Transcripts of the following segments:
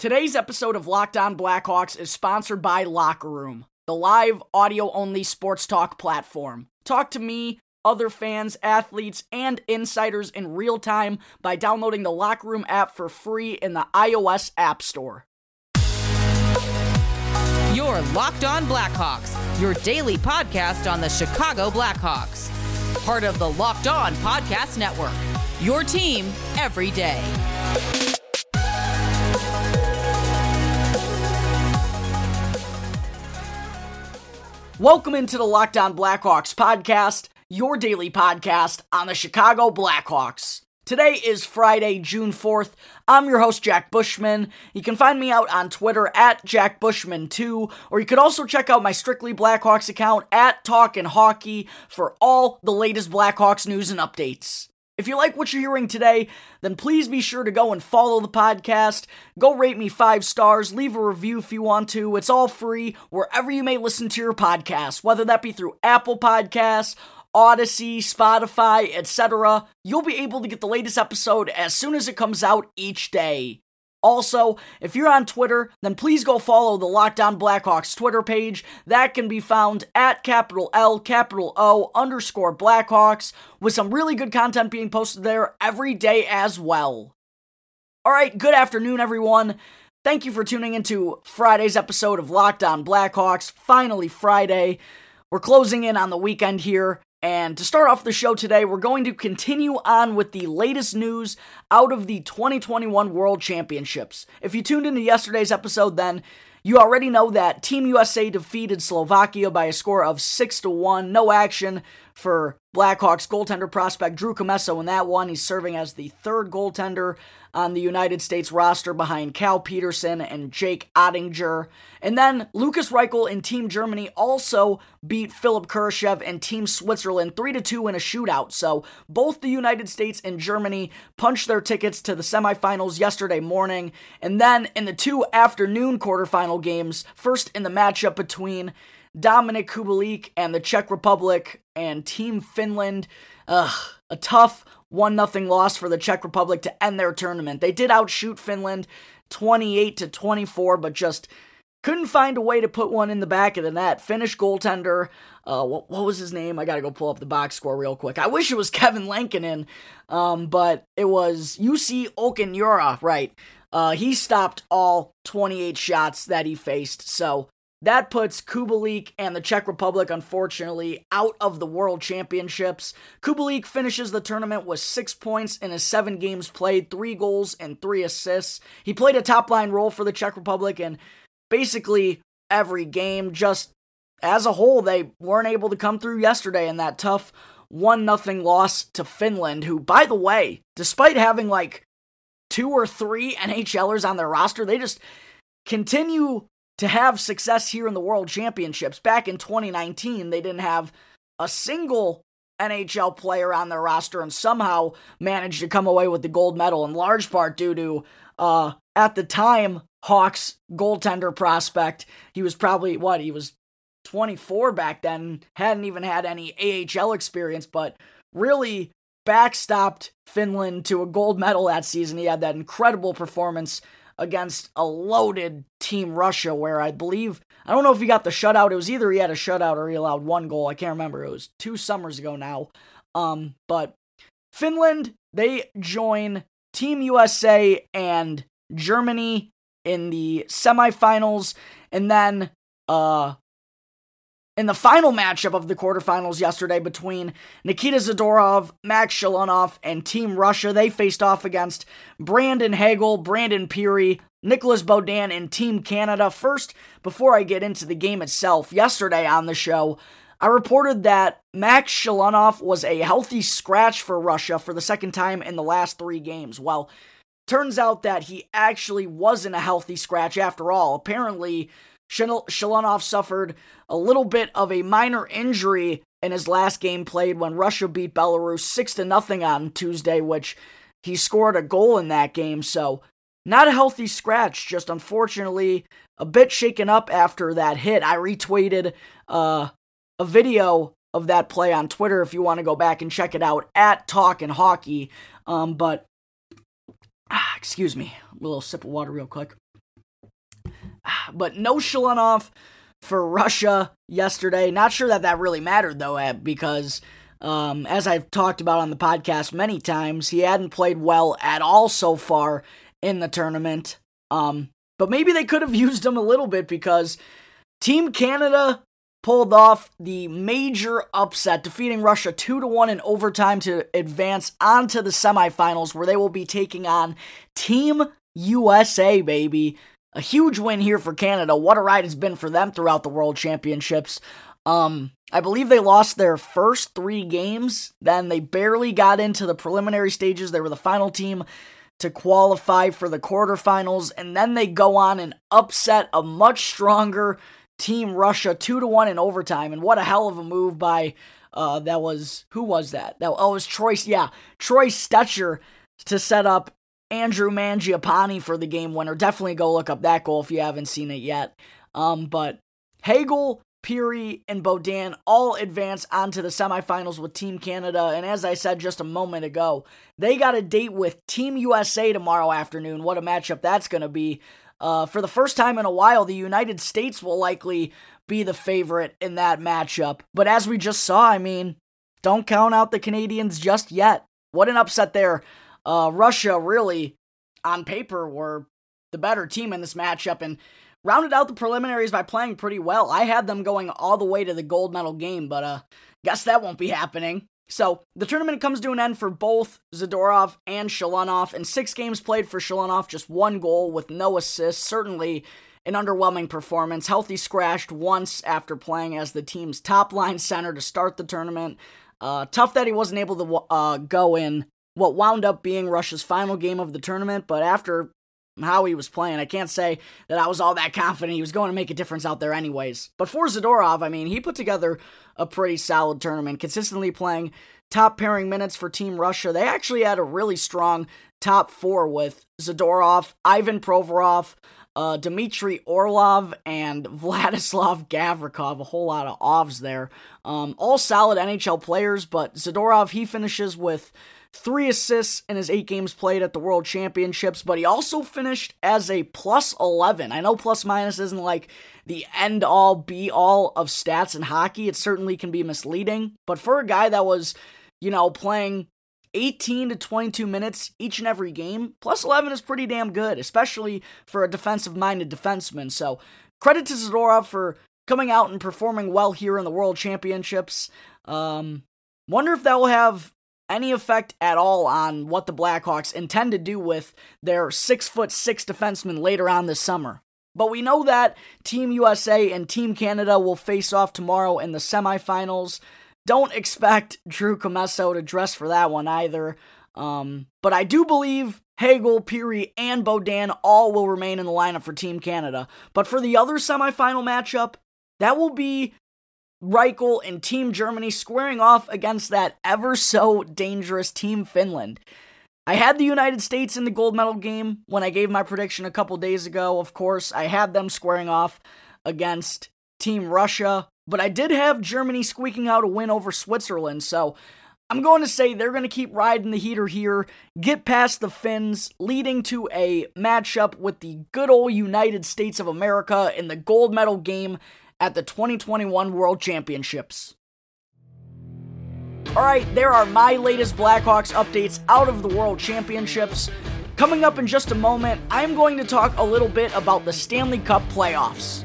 Today's episode of Locked On Blackhawks is sponsored by Locker Room, the live audio only sports talk platform. Talk to me, other fans, athletes, and insiders in real time by downloading the Locker Room app for free in the iOS App Store. Your Locked On Blackhawks, your daily podcast on the Chicago Blackhawks. Part of the Locked On Podcast Network. Your team every day. Welcome into the Locked On Blackhawks podcast, your daily podcast on the Chicago Blackhawks. Today is Friday, June 4th. I'm your host, Jack Bushman. You can find me out on Twitter at Jack Bushman2, or you could also check out my Strictly Blackhawks account at Talkin' Hockey for all the latest Blackhawks news and updates. If you like what you're hearing today, then please be sure to go and follow the podcast. Go rate me five stars, leave a review if you want to. It's all free wherever you may listen to your podcast, whether that be through Apple Podcasts, Audacy, Spotify, etc. You'll be able to get the latest episode as soon as it comes out each day. Also, if you're on Twitter, then please go follow the Locked On Blackhawks Twitter page. That can be found at capital L, capital O, underscore Blackhawks, with some really good content being posted there every day as well. All right, good afternoon, everyone. Thank you for tuning into Friday's episode of Locked On Blackhawks. Finally, Friday. We're closing in on the weekend here. And to start off the show today, we're going to continue on with the latest news out of the 2021 World Championships. If you tuned into yesterday's episode, then you already know that Team USA defeated Slovakia by a score of 6 to 1. No action for Blackhawks goaltender prospect Drew Commesso in that one. He's serving as the third goaltender on the United States roster behind Cal Petersen and Jake Oettinger. And then Lukas Reichel in Team Germany also beat Philipp Kurashev and Team Switzerland 3 to 2 in a shootout. So both the United States and Germany punched their tickets to the semifinals yesterday morning. And then in the two afternoon quarterfinal games, first in the matchup between Dominik Kubalik and the Czech Republic and Team Finland. Ugh, a tough 1 0 loss for the Czech Republic to end their tournament. They did outshoot Finland 28 to 24, but just couldn't find a way to put one in the back of the net. Finnish goaltender, uh, what, what was his name? I gotta go pull up the box score real quick. I wish it was Kevin Lankinen, um, but it was Jussi Olkinuora, right? Uh, he stopped all 28 shots that he faced, so that puts Kubalik and the Czech Republic, unfortunately, out of the World Championships. Kubalik finishes the tournament with six points in his seven games played, three goals, and three assists. He played a top line role for the Czech Republic in basically every game. Just as a whole, they weren't able to come through yesterday in that tough 1 0 loss to Finland, who, by the way, despite having like two or three NHLers on their roster, they just continue to have success here in the World Championships. Back in 2019, they didn't have a single NHL player on their roster and somehow managed to come away with the gold medal in large part due to, uh, at the time, Hawks goaltender prospect. He was probably, what, he was 24 back then, hadn't even had any AHL experience, but really backstopped Finland to a gold medal that season. He had that incredible performance against a loaded Team Russia, where I believe, I don't know if he got the shutout. It was either he had a shutout or he allowed one goal. I can't remember. It was two summers ago now. Um, but Finland, they join Team USA and Germany in the semifinals. And then, uh, in the final matchup of the quarterfinals yesterday between Nikita Zadorov, Max Shalunov, and Team Russia, they faced off against Brandon Hagel, Brandon Pirri, Nicolas Beaudin, and Team Canada. First, before I get into the game itself, yesterday on the show, I reported that Max Shalunov was a healthy scratch for Russia for the second time in the last three games. Well, turns out that he actually wasn't a healthy scratch after all. Apparently, Shalunov suffered a little bit of a minor injury in his last game played when Russia beat Belarus 6 to nothing on Tuesday, which he scored a goal in that game. So, not a healthy scratch, just unfortunately a bit shaken up after that hit. I retweeted uh, a video of that play on Twitter if you want to go back and check it out at Talkin' Hockey. Um, but, ah, excuse me, a little sip of water real quick. But no Shalunov for Russia yesterday. Not sure that that really mattered though, because um, as I've talked about on the podcast many times, he hadn't played well at all so far in the tournament. Um, but maybe they could have used him a little bit because Team Canada pulled off the major upset, defeating Russia 2 to 1 in overtime to advance onto the semifinals where they will be taking on Team USA, baby. A huge win here for Canada. What a ride it's been for them throughout the World Championships. Um, I believe they lost their first three games. Then they barely got into the preliminary stages. They were the final team to qualify for the quarterfinals, and then they go on and upset a much stronger team Russia two to one in overtime. And what a hell of a move by uh, that was who was that? That oh, it was Troy. Yeah, Troy Stecher to set up Andrew Mangiapane for the game winner. Definitely go look up that goal if you haven't seen it yet. Um, but Hagel Pirri, and Beaudin all advance onto the semifinals with Team Canada. And as I said just a moment ago, they got a date with Team USA tomorrow afternoon. What a matchup that's going to be. Uh, for the first time in a while, the United States will likely be the favorite in that matchup. But as we just saw, I mean, don't count out the Canadians just yet. What an upset there. Uh, Russia really, on paper, were the better team in this matchup. And rounded out the preliminaries by playing pretty well. I had them going all the way to the gold medal game, but uh guess that won't be happening. So the tournament comes to an end for both Zadorov and Shalunov, and six games played for Shalunov, just one goal with no assists. Certainly an underwhelming performance. Healthy scratched once after playing as the team's top line center to start the tournament. Uh, tough that he wasn't able to uh, go in what wound up being Russia's final game of the tournament, but after how he was playing. I can't say that I was all that confident he was going to make a difference out there, anyways. But for Zadorov, I mean, he put together a pretty solid tournament, consistently playing top pairing minutes for Team Russia. They actually had a really strong top four with Zadorov, Ivan Provorov, uh, Dmitry Orlov, and Vladislav Gavrikov. A whole lot of ovs there. Um, all solid NHL players, but Zadorov, he finishes with three assists in his eight games played at the World Championships, but he also finished as a plus 11. I know plus minus isn't like the end all be all of stats in hockey. It certainly can be misleading, but for a guy that was, you know, playing 18 to 22 minutes each and every game, plus 11 is pretty damn good, especially for a defensive minded defenseman. So credit to Zadorov for coming out and performing well here in the World Championships. Um, wonder if that will have any effect at all on what the Blackhawks intend to do with their six foot six defenseman later on this summer. But we know that Team USA and Team Canada will face off tomorrow in the semifinals. Don't expect Drew Commesso to dress for that one either. Um, but I do believe Hagel, Pirri, and Beaudin all will remain in the lineup for Team Canada. But for the other semifinal matchup, that will be Reichel and Team Germany squaring off against that ever so dangerous Team Finland. I had the United States in the gold medal game when I gave my prediction a couple days ago. Of course, I had them squaring off against Team Russia, but I did have Germany squeaking out a win over Switzerland, so I'm going to say they're going to keep riding the heater here, get past the Finns, leading to a matchup with the good old United States of America in the gold medal game at the 2021 World Championships. Alright, there are my latest Blackhawks updates out of the World Championships. Coming up in just a moment, I'm going to talk a little bit about the Stanley Cup playoffs.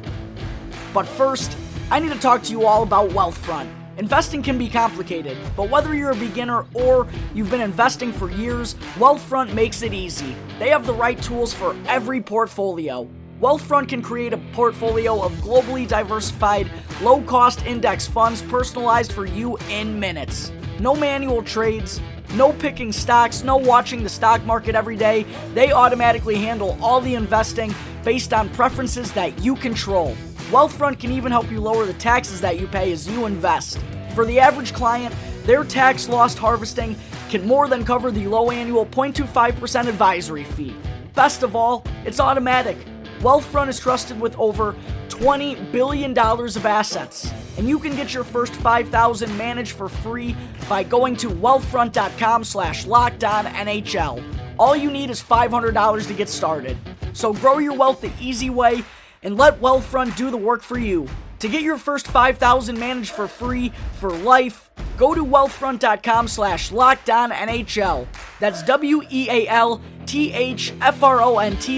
But first, I need to talk to you all about Wealthfront. Investing can be complicated, but whether you're a beginner or you've been investing for years, Wealthfront makes it easy. They have the right tools for every portfolio. Wealthfront can create a portfolio of globally diversified, low cost index funds personalized for you in minutes. No manual trades, no picking stocks, no watching the stock market every day. They automatically handle all the investing based on preferences that you control. Wealthfront can even help you lower the taxes that you pay as you invest. For the average client, their tax loss harvesting can more than cover the low annual 0.25% advisory fee. Best of all, it's automatic. Wealthfront is trusted with over $20 billion of assets. And you can get your first 5000 managed for free by going to wealthfront.com slash NHL. All you need is $500 to get started. So grow your wealth the easy way and let Wealthfront do the work for you. To get your first 5000 managed for free for life, go to wealthfront.com slash NHL. That's W-E-A-L-T-H-F-R-O-N-T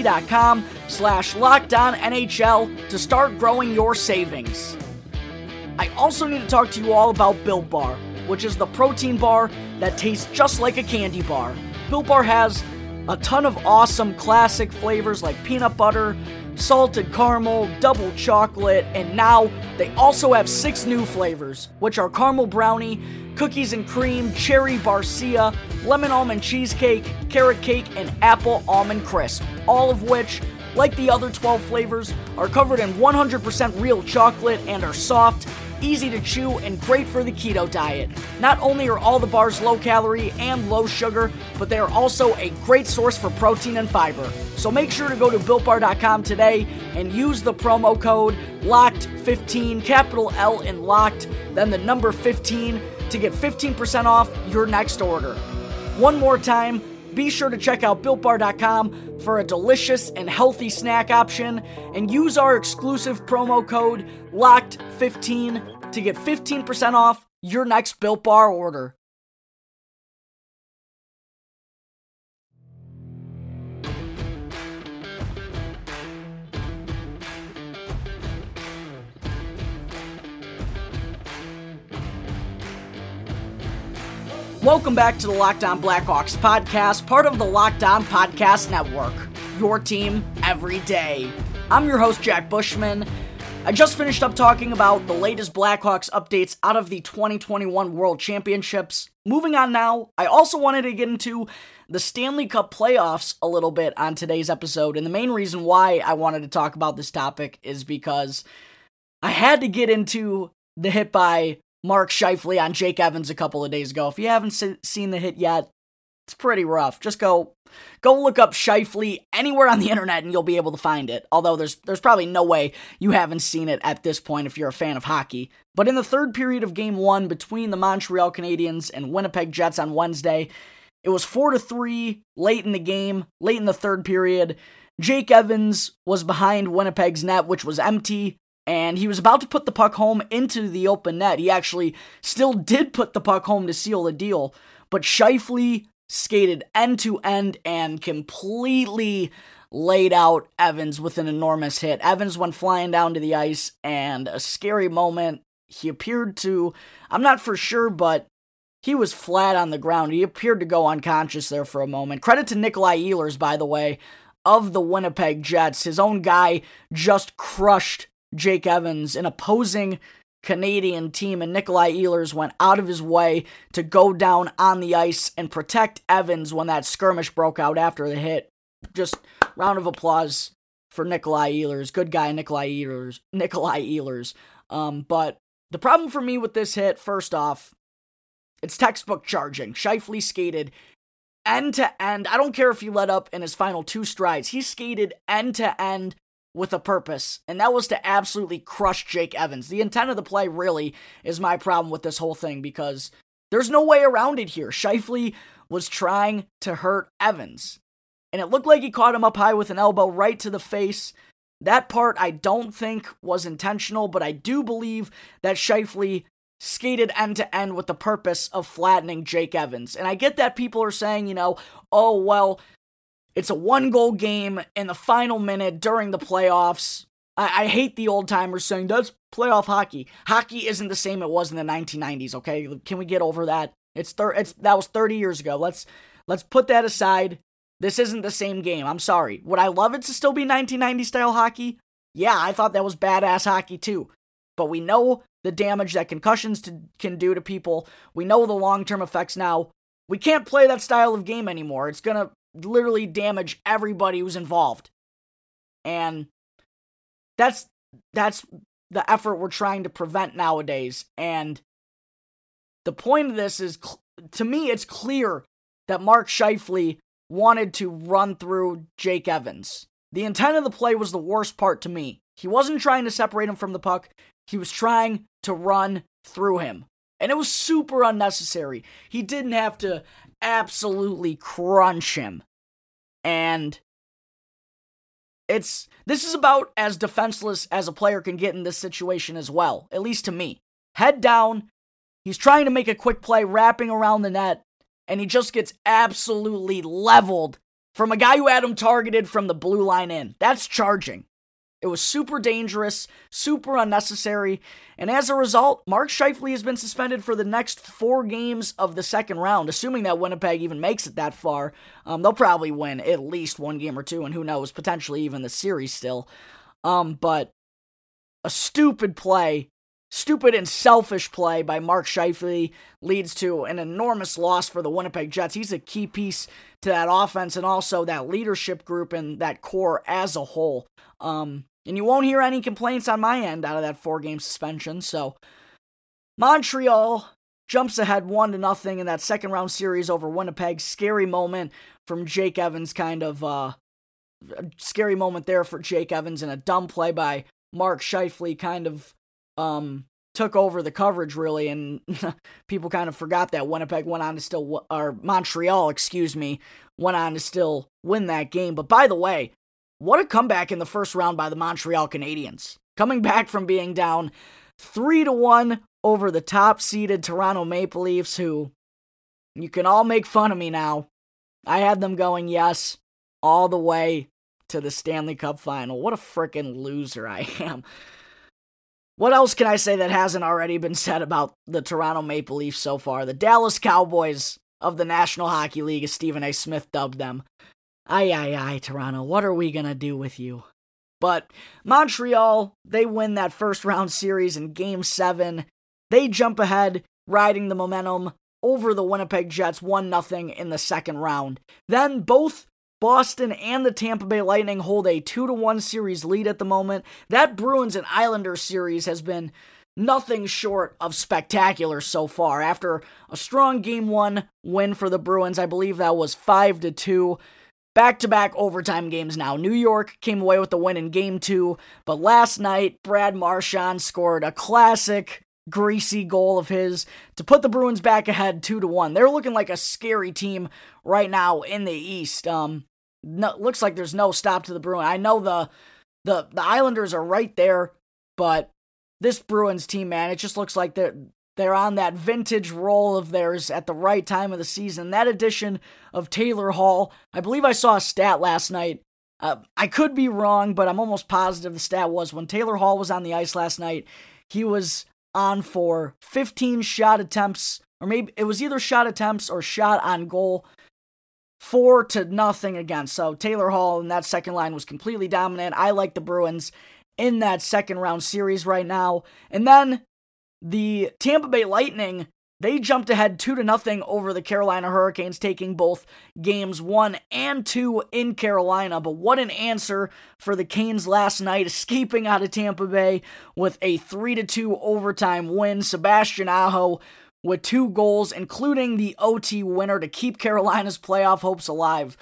dot com slash NHL to start growing your savings. I also need to talk to you all about Built Bar, which is the protein bar that tastes just like a candy bar. Built Bar has a ton of awesome classic flavors like peanut butter, salted caramel, double chocolate, and now they also have six new flavors, which are caramel brownie, cookies and cream, cherry barcia, lemon almond cheesecake, carrot cake, and apple almond crisp, all of which like the other 12 flavors, are covered in 100% real chocolate and are soft, easy to chew, and great for the keto diet. Not only are all the bars low calorie and low sugar, but they are also a great source for protein and fiber. So make sure to go to builtbar.com today and use the promo code LOCKED15, capital L in LOCKED, then the number 15 to get 15% off your next order. One more time, be sure to check out builtbar.com for a delicious and healthy snack option and use our exclusive promo code LOCKED15 to get 15% off your next Built Bar order. Welcome back to the Locked On Blackhawks podcast, part of the Locked On Podcast Network. Your team every day. I'm your host, Jack Bushman. I just finished up talking about the latest Blackhawks updates out of the 2021 World Championships. Moving on now, I also wanted to get into the Stanley Cup playoffs a little bit on today's episode. And the main reason why I wanted to talk about this topic is because I had to get into the hit by Mark Scheifele on Jake Evans a couple of days ago. If you haven't se- seen the hit yet, it's pretty rough. Just go go look up Scheifele anywhere on the internet and you'll be able to find it. Although there's there's probably no way you haven't seen it at this point if you're a fan of hockey. But in the third period of game 1 between the Montreal Canadiens and Winnipeg Jets on Wednesday, it was 4 to 3 late in the game, late in the third period. Jake Evans was behind Winnipeg's net which was empty and he was about to put the puck home into the open net. He actually still did put the puck home to seal the deal, but Scheifele skated end to end and completely laid out Evans with an enormous hit. Evans went flying down to the ice, and a scary moment. He appeared to, I'm not for sure, but he was flat on the ground. He appeared to go unconscious there for a moment. Credit to Nikolai Ehlers, by the way, of the Winnipeg Jets. His own guy just crushed Jake Evans, an opposing Canadian team, and Nikolai Ehlers went out of his way to go down on the ice and protect Evans when that skirmish broke out after the hit. Just round of applause for Nikolai Ehlers. Good guy, Nikolai Ehlers. Nikolai Ehlers. Um, but the problem for me with this hit, first off, it's textbook charging. Scheifele skated end to end. I don't care if he let up in his final two strides. He skated end to end with a purpose, and that was to absolutely crush Jake Evans. The intent of the play really is my problem with this whole thing because there's no way around it here. Scheifele was trying to hurt Evans, and it looked like he caught him up high with an elbow right to the face. That part I don't think was intentional, but I do believe that Scheifele skated end to end with the purpose of flattening Jake Evans. And I get that people are saying, you know, oh, well, it's a one goal game in the final minute during the playoffs. I, I hate the old timers saying that's playoff hockey. Hockey isn't the same it was in the 1990s. Okay, can we get over that? It's thir- it's that was 30 years ago. Let's let's put that aside. This isn't the same game. I'm sorry. Would I love it to still be 1990 style hockey? Yeah, I thought that was badass hockey too. But we know the damage that concussions to, can do to people. We know the long term effects now. We can't play that style of game anymore. It's gonna literally damage everybody who's involved. And that's that's the effort we're trying to prevent nowadays. And the point of this is to me it's clear that Mark Scheifele wanted to run through Jake Evans. The intent of the play was the worst part to me. He wasn't trying to separate him from the puck. He was trying to run through him. And it was super unnecessary. He didn't have to absolutely crunch him. And it's this is about as defenseless as a player can get in this situation as well, at least to me. Head down, he's trying to make a quick play, wrapping around the net, and he just gets absolutely leveled from a guy who had him targeted from the blue line in. That's charging. It was super dangerous, super unnecessary, and as a result, Mark Scheifele has been suspended for the next four games of the second round, assuming that Winnipeg even makes it that far. Um, they'll probably win at least one game or two, and who knows, potentially even the series still. Um, but a stupid play, stupid and selfish play by Mark Scheifele leads to an enormous loss for the Winnipeg Jets. He's a key piece to that offense and also that leadership group and that core as a whole. Um, and you won't hear any complaints on my end out of that four game suspension. So Montreal jumps ahead one to nothing in that second round series over Winnipeg. Scary moment from Jake Evans, kind of uh, scary moment there for Jake Evans, and a dumb play by Mark Scheifele kind of um, took over the coverage really, and people kind of forgot that Winnipeg went on to still, or Montreal, excuse me, went on to still win that game. But by the way, what a comeback in the first round by the Montreal Canadiens. Coming back from being down 3 to 1 over the top seeded Toronto Maple Leafs who you can all make fun of me now. I had them going yes all the way to the Stanley Cup final. What a freaking loser I am. What else can I say that hasn't already been said about the Toronto Maple Leafs so far? The Dallas Cowboys of the National Hockey League, as Stephen A. Smith dubbed them. Aye, aye, aye, Toronto, what are we gonna do with you? But Montreal, they win that first round series in game seven. They jump ahead, riding the momentum over the Winnipeg Jets 1 0 in the second round. Then both Boston and the Tampa Bay Lightning hold a 2 to 1 series lead at the moment. That Bruins and Islanders series has been nothing short of spectacular so far. After a strong game 1 win for the Bruins, I believe that was 5 to 2 back to back overtime games now. New York came away with the win in game two, but last night, Brad Marchand scored a classic greasy goal of his to put the Bruins back ahead 2 to 1. They're looking like a scary team right now in the East. Um no, looks like there's no stop to the Bruins. I know the the the Islanders are right there, but this Bruins team, man, it just looks like they're they're on that vintage roll of theirs at the right time of the season. That addition of Taylor Hall, I believe I saw a stat last night. Uh, I could be wrong, but I'm almost positive the stat was when Taylor Hall was on the ice last night, he was on for 15 shot attempts, or maybe it was either shot attempts or shot on goal, four to nothing against. So Taylor Hall in that second line was completely dominant. I like the Bruins in that second round series right now. And then the Tampa Bay Lightning, they jumped ahead 2 to nothing over the Carolina Hurricanes taking both games 1 and 2 in Carolina, but what an answer for the Canes last night escaping out of Tampa Bay with a 3 to 2 overtime win. Sebastian Aho with two goals including the OT winner to keep Carolina's playoff hopes alive.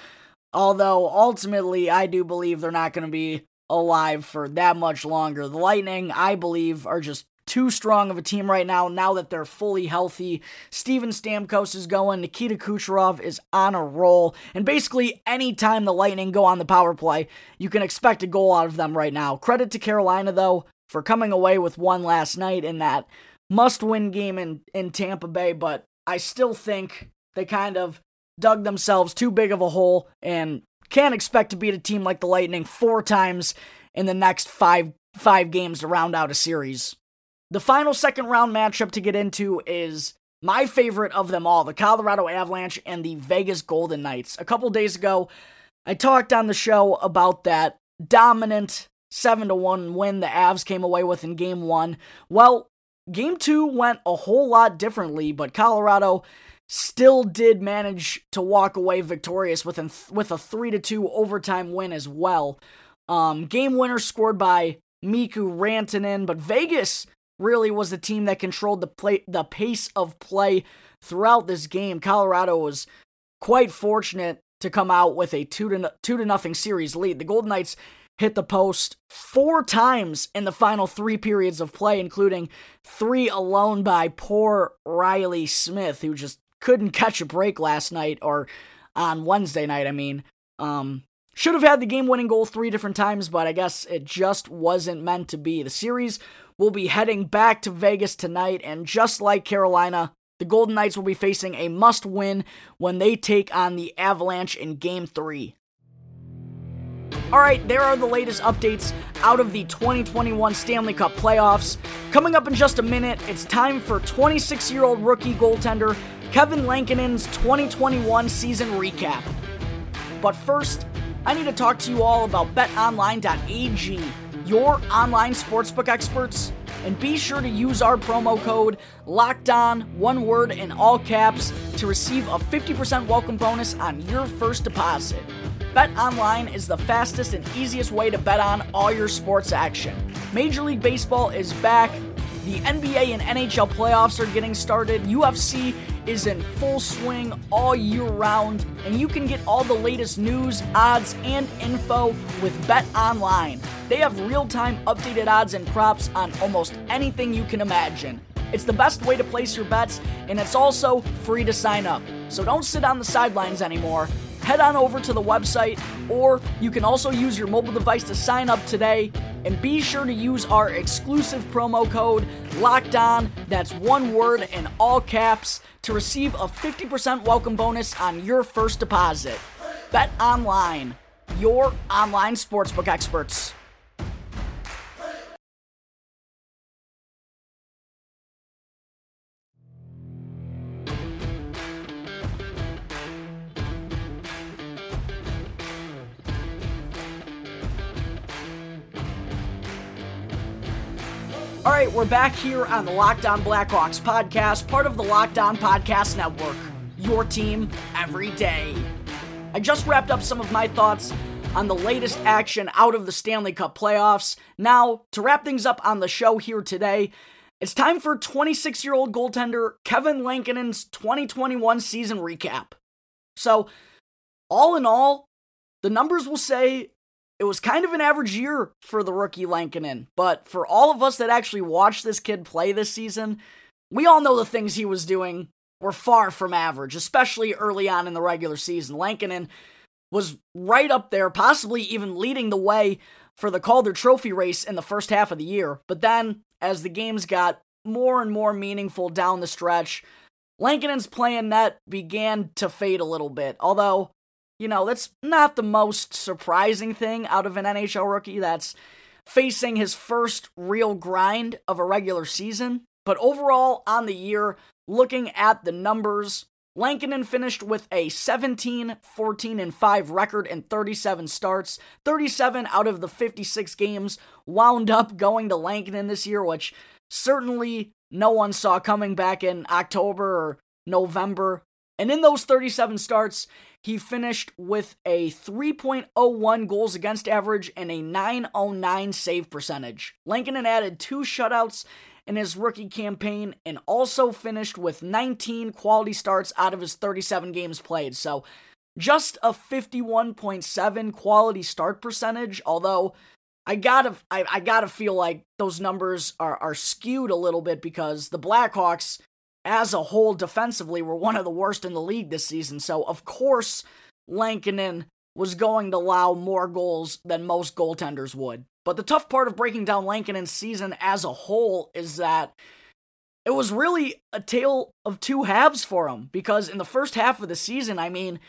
Although ultimately I do believe they're not going to be alive for that much longer. The Lightning, I believe, are just too strong of a team right now, now that they're fully healthy. Steven Stamkos is going, Nikita Kucherov is on a roll, and basically anytime the Lightning go on the power play, you can expect a goal out of them right now. Credit to Carolina, though, for coming away with one last night in that must win game in, in Tampa Bay, but I still think they kind of dug themselves too big of a hole and can't expect to beat a team like the Lightning four times in the next five five games to round out a series. The final second round matchup to get into is my favorite of them all the Colorado Avalanche and the Vegas Golden Knights. A couple days ago, I talked on the show about that dominant 7 to 1 win the Avs came away with in game 1. Well, game 2 went a whole lot differently, but Colorado still did manage to walk away victorious with a, with a 3 to 2 overtime win as well. Um, game winner scored by Mikko Rantanen, but Vegas really was the team that controlled the play the pace of play throughout this game. Colorado was quite fortunate to come out with a 2 to 2 to nothing series lead. The Golden Knights hit the post four times in the final 3 periods of play including 3 alone by poor Reilly Smith who just couldn't catch a break last night or on Wednesday night, I mean. Um Should have had the game winning goal three different times, but I guess it just wasn't meant to be. The series will be heading back to Vegas tonight, and just like Carolina, the Golden Knights will be facing a must win when they take on the Avalanche in Game 3. Alright, there are the latest updates out of the 2021 Stanley Cup playoffs. Coming up in just a minute, it's time for 26 year old rookie goaltender Kevin Lankinen's 2021 season recap. But first, I need to talk to you all about betonline.ag, your online sportsbook experts. And be sure to use our promo code LOCKEDON, one word in all caps, to receive a 50% welcome bonus on your first deposit. Bet Online is the fastest and easiest way to bet on all your sports action. Major League Baseball is back. The NBA and NHL playoffs are getting started. UFC is in full swing all year round, and you can get all the latest news, odds, and info with Bet Online. They have real time updated odds and props on almost anything you can imagine. It's the best way to place your bets, and it's also free to sign up. So don't sit on the sidelines anymore. Head on over to the website, or you can also use your mobile device to sign up today. And be sure to use our exclusive promo code Locked On. That's one word in all caps to receive a 50% welcome bonus on your first deposit. Bet online, your online sportsbook experts. All right, we're back here on the Locked On Blackhawks podcast, part of the Locked On Podcast Network. Your team every day. I just wrapped up some of my thoughts on the latest action out of the Stanley Cup playoffs. Now, to wrap things up on the show here today, it's time for 26 year old goaltender Kevin Lankinen's 2021 season recap. So, all in all, the numbers will say it was kind of an average year for the rookie Lankinen, but for all of us that actually watched this kid play this season, we all know the things he was doing were far from average, especially early on in the regular season. Lankinen was right up there, possibly even leading the way for the Calder Trophy race in the first half of the year. But then, as the games got more and more meaningful down the stretch, Lankinen's playing net began to fade a little bit. Although you know, that's not the most surprising thing out of an NHL rookie that's facing his first real grind of a regular season. But overall, on the year, looking at the numbers, Lankinen finished with a 17, 14, and 5 record in 37 starts. 37 out of the 56 games wound up going to Lankinen this year, which certainly no one saw coming back in October or November. And in those 37 starts, he finished with a 3.01 goals against average and a 909 save percentage. Lankinen added two shutouts in his rookie campaign and also finished with 19 quality starts out of his 37 games played. So just a 51.7 quality start percentage, although I gotta I, I, gotta feel like those numbers are, are skewed a little bit because the Blackhawks as a whole defensively were one of the worst in the league this season. So, of course, Lankinen was going to allow more goals than most goaltenders would. But the tough part of breaking down Lankinen's season as a whole is that it was really a tale of two halves for him because in the first half of the season, I mean,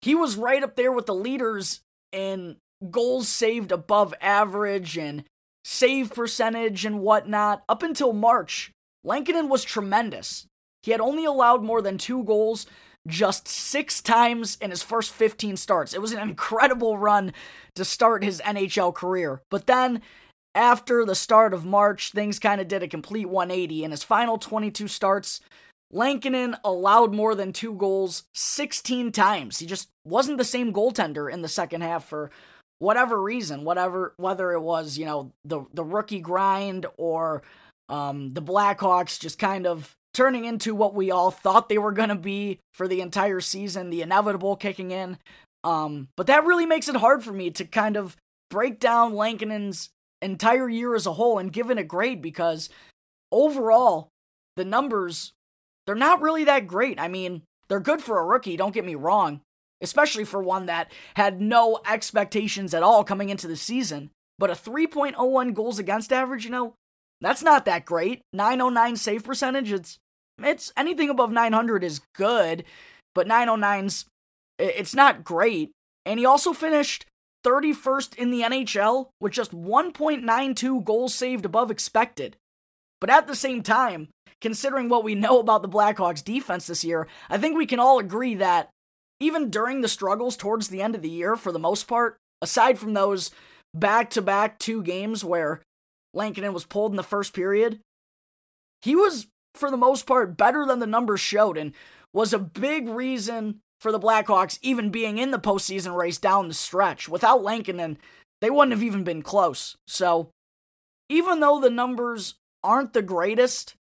he was right up there with the leaders in goals saved above average and save percentage and whatnot up until March. Lankinen was tremendous. He had only allowed more than two goals just six times in his first 15 starts. It was an incredible run to start his NHL career. But then, after the start of March, things kind of did a complete 180. In his final 22 starts, Lankinen allowed more than two goals 16 times. He just wasn't the same goaltender in the second half for whatever reason, whatever whether it was, you know, the the rookie grind or um, the Blackhawks just kind of turning into what we all thought they were going to be for the entire season, the inevitable kicking in. Um, but that really makes it hard for me to kind of break down Lankinen's entire year as a whole and give it a grade because overall, the numbers, they're not really that great. I mean, they're good for a rookie, don't get me wrong. especially for one that had no expectations at all coming into the season. But a 3.01 goals against average, you know, that's not that great. 909 save percentage, it's it's anything above 900 is good, but 909's it's not great. And he also finished 31st in the NHL with just 1.92 goals saved above expected. But at the same time, considering what we know about the Blackhawks defense this year, I think we can all agree that even during the struggles towards the end of the year, for the most part, aside from those back to back two games where Lankinen was pulled in the first period, he was, for the most part, better than the numbers showed and was a big reason for the Blackhawks even being in the postseason race down the stretch. Without Lankinen, they wouldn't have even been close. So, even though the numbers aren't the greatest,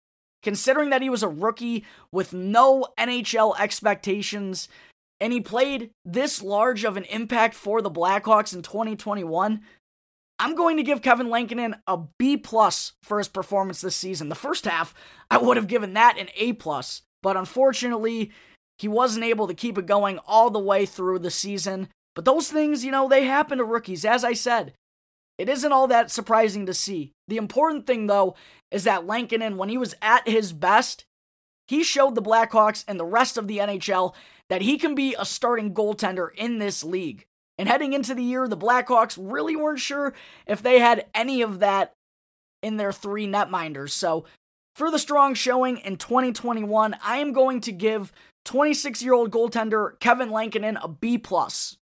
considering that he was a rookie with no NHL expectations and he played this large of an impact for the Blackhawks in 2021, I'm going to give Kevin Lankinen a B plus for his performance this season. The first half, I would have given that an A plus, but unfortunately, he wasn't able to keep it going all the way through the season. But those things, you know, they happen to rookies. As I said, it isn't all that surprising to see. The important thing, though, is that Lankinen, when he was at his best, he showed the Blackhawks and the rest of the NHL that he can be a starting goaltender in this league. And heading into the year, the Blackhawks really weren't sure if they had any of that in their three netminders. So, for the strong showing in 2021, I am going to give 26 year old goaltender Kevin Lankinen a B. plus.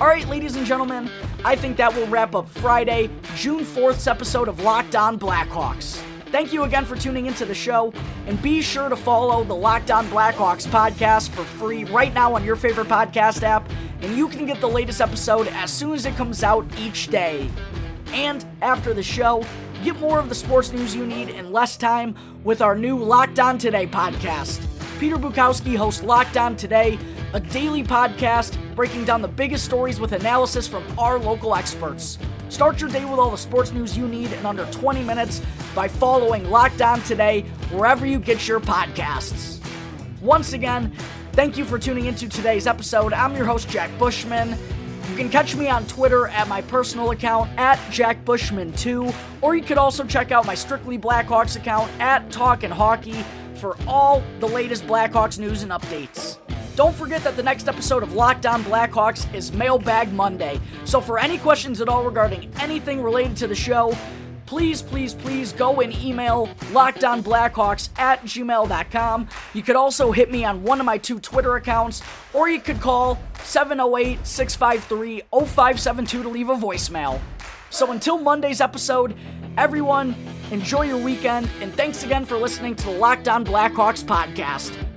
All right, ladies and gentlemen, I think that will wrap up Friday, June 4th's episode of Locked On Blackhawks. Thank you again for tuning into the show, and be sure to follow the Locked On Blackhawks podcast for free right now on your favorite podcast app, and you can get the latest episode as soon as it comes out each day. And after the show, get more of the sports news you need in less time with our new Locked On Today podcast. Peter Bukowski hosts Locked On Today, a daily podcast breaking down the biggest stories with analysis from our local experts. Start your day with all the sports news you need in under 20 minutes by following Locked On Today wherever you get your podcasts. Once again, thank you for tuning into today's episode. I'm your host, Jack Bushman. You can catch me on Twitter at my personal account at JackBushman2, or you could also check out my Strictly Blackhawks account at Talkin' Hockey for all the latest Blackhawks news and updates. Don't forget that the next episode of Locked On Blackhawks is Mailbag Monday. So for any questions at all regarding anything related to the show, please, please, please go and email lockedonblackhawks at gmail.com. You could also hit me on one of my two Twitter accounts, or you could call 708 653 0572 to leave a voicemail. So until Monday's episode, everyone, enjoy your weekend, and thanks again for listening to the Locked On Blackhawks podcast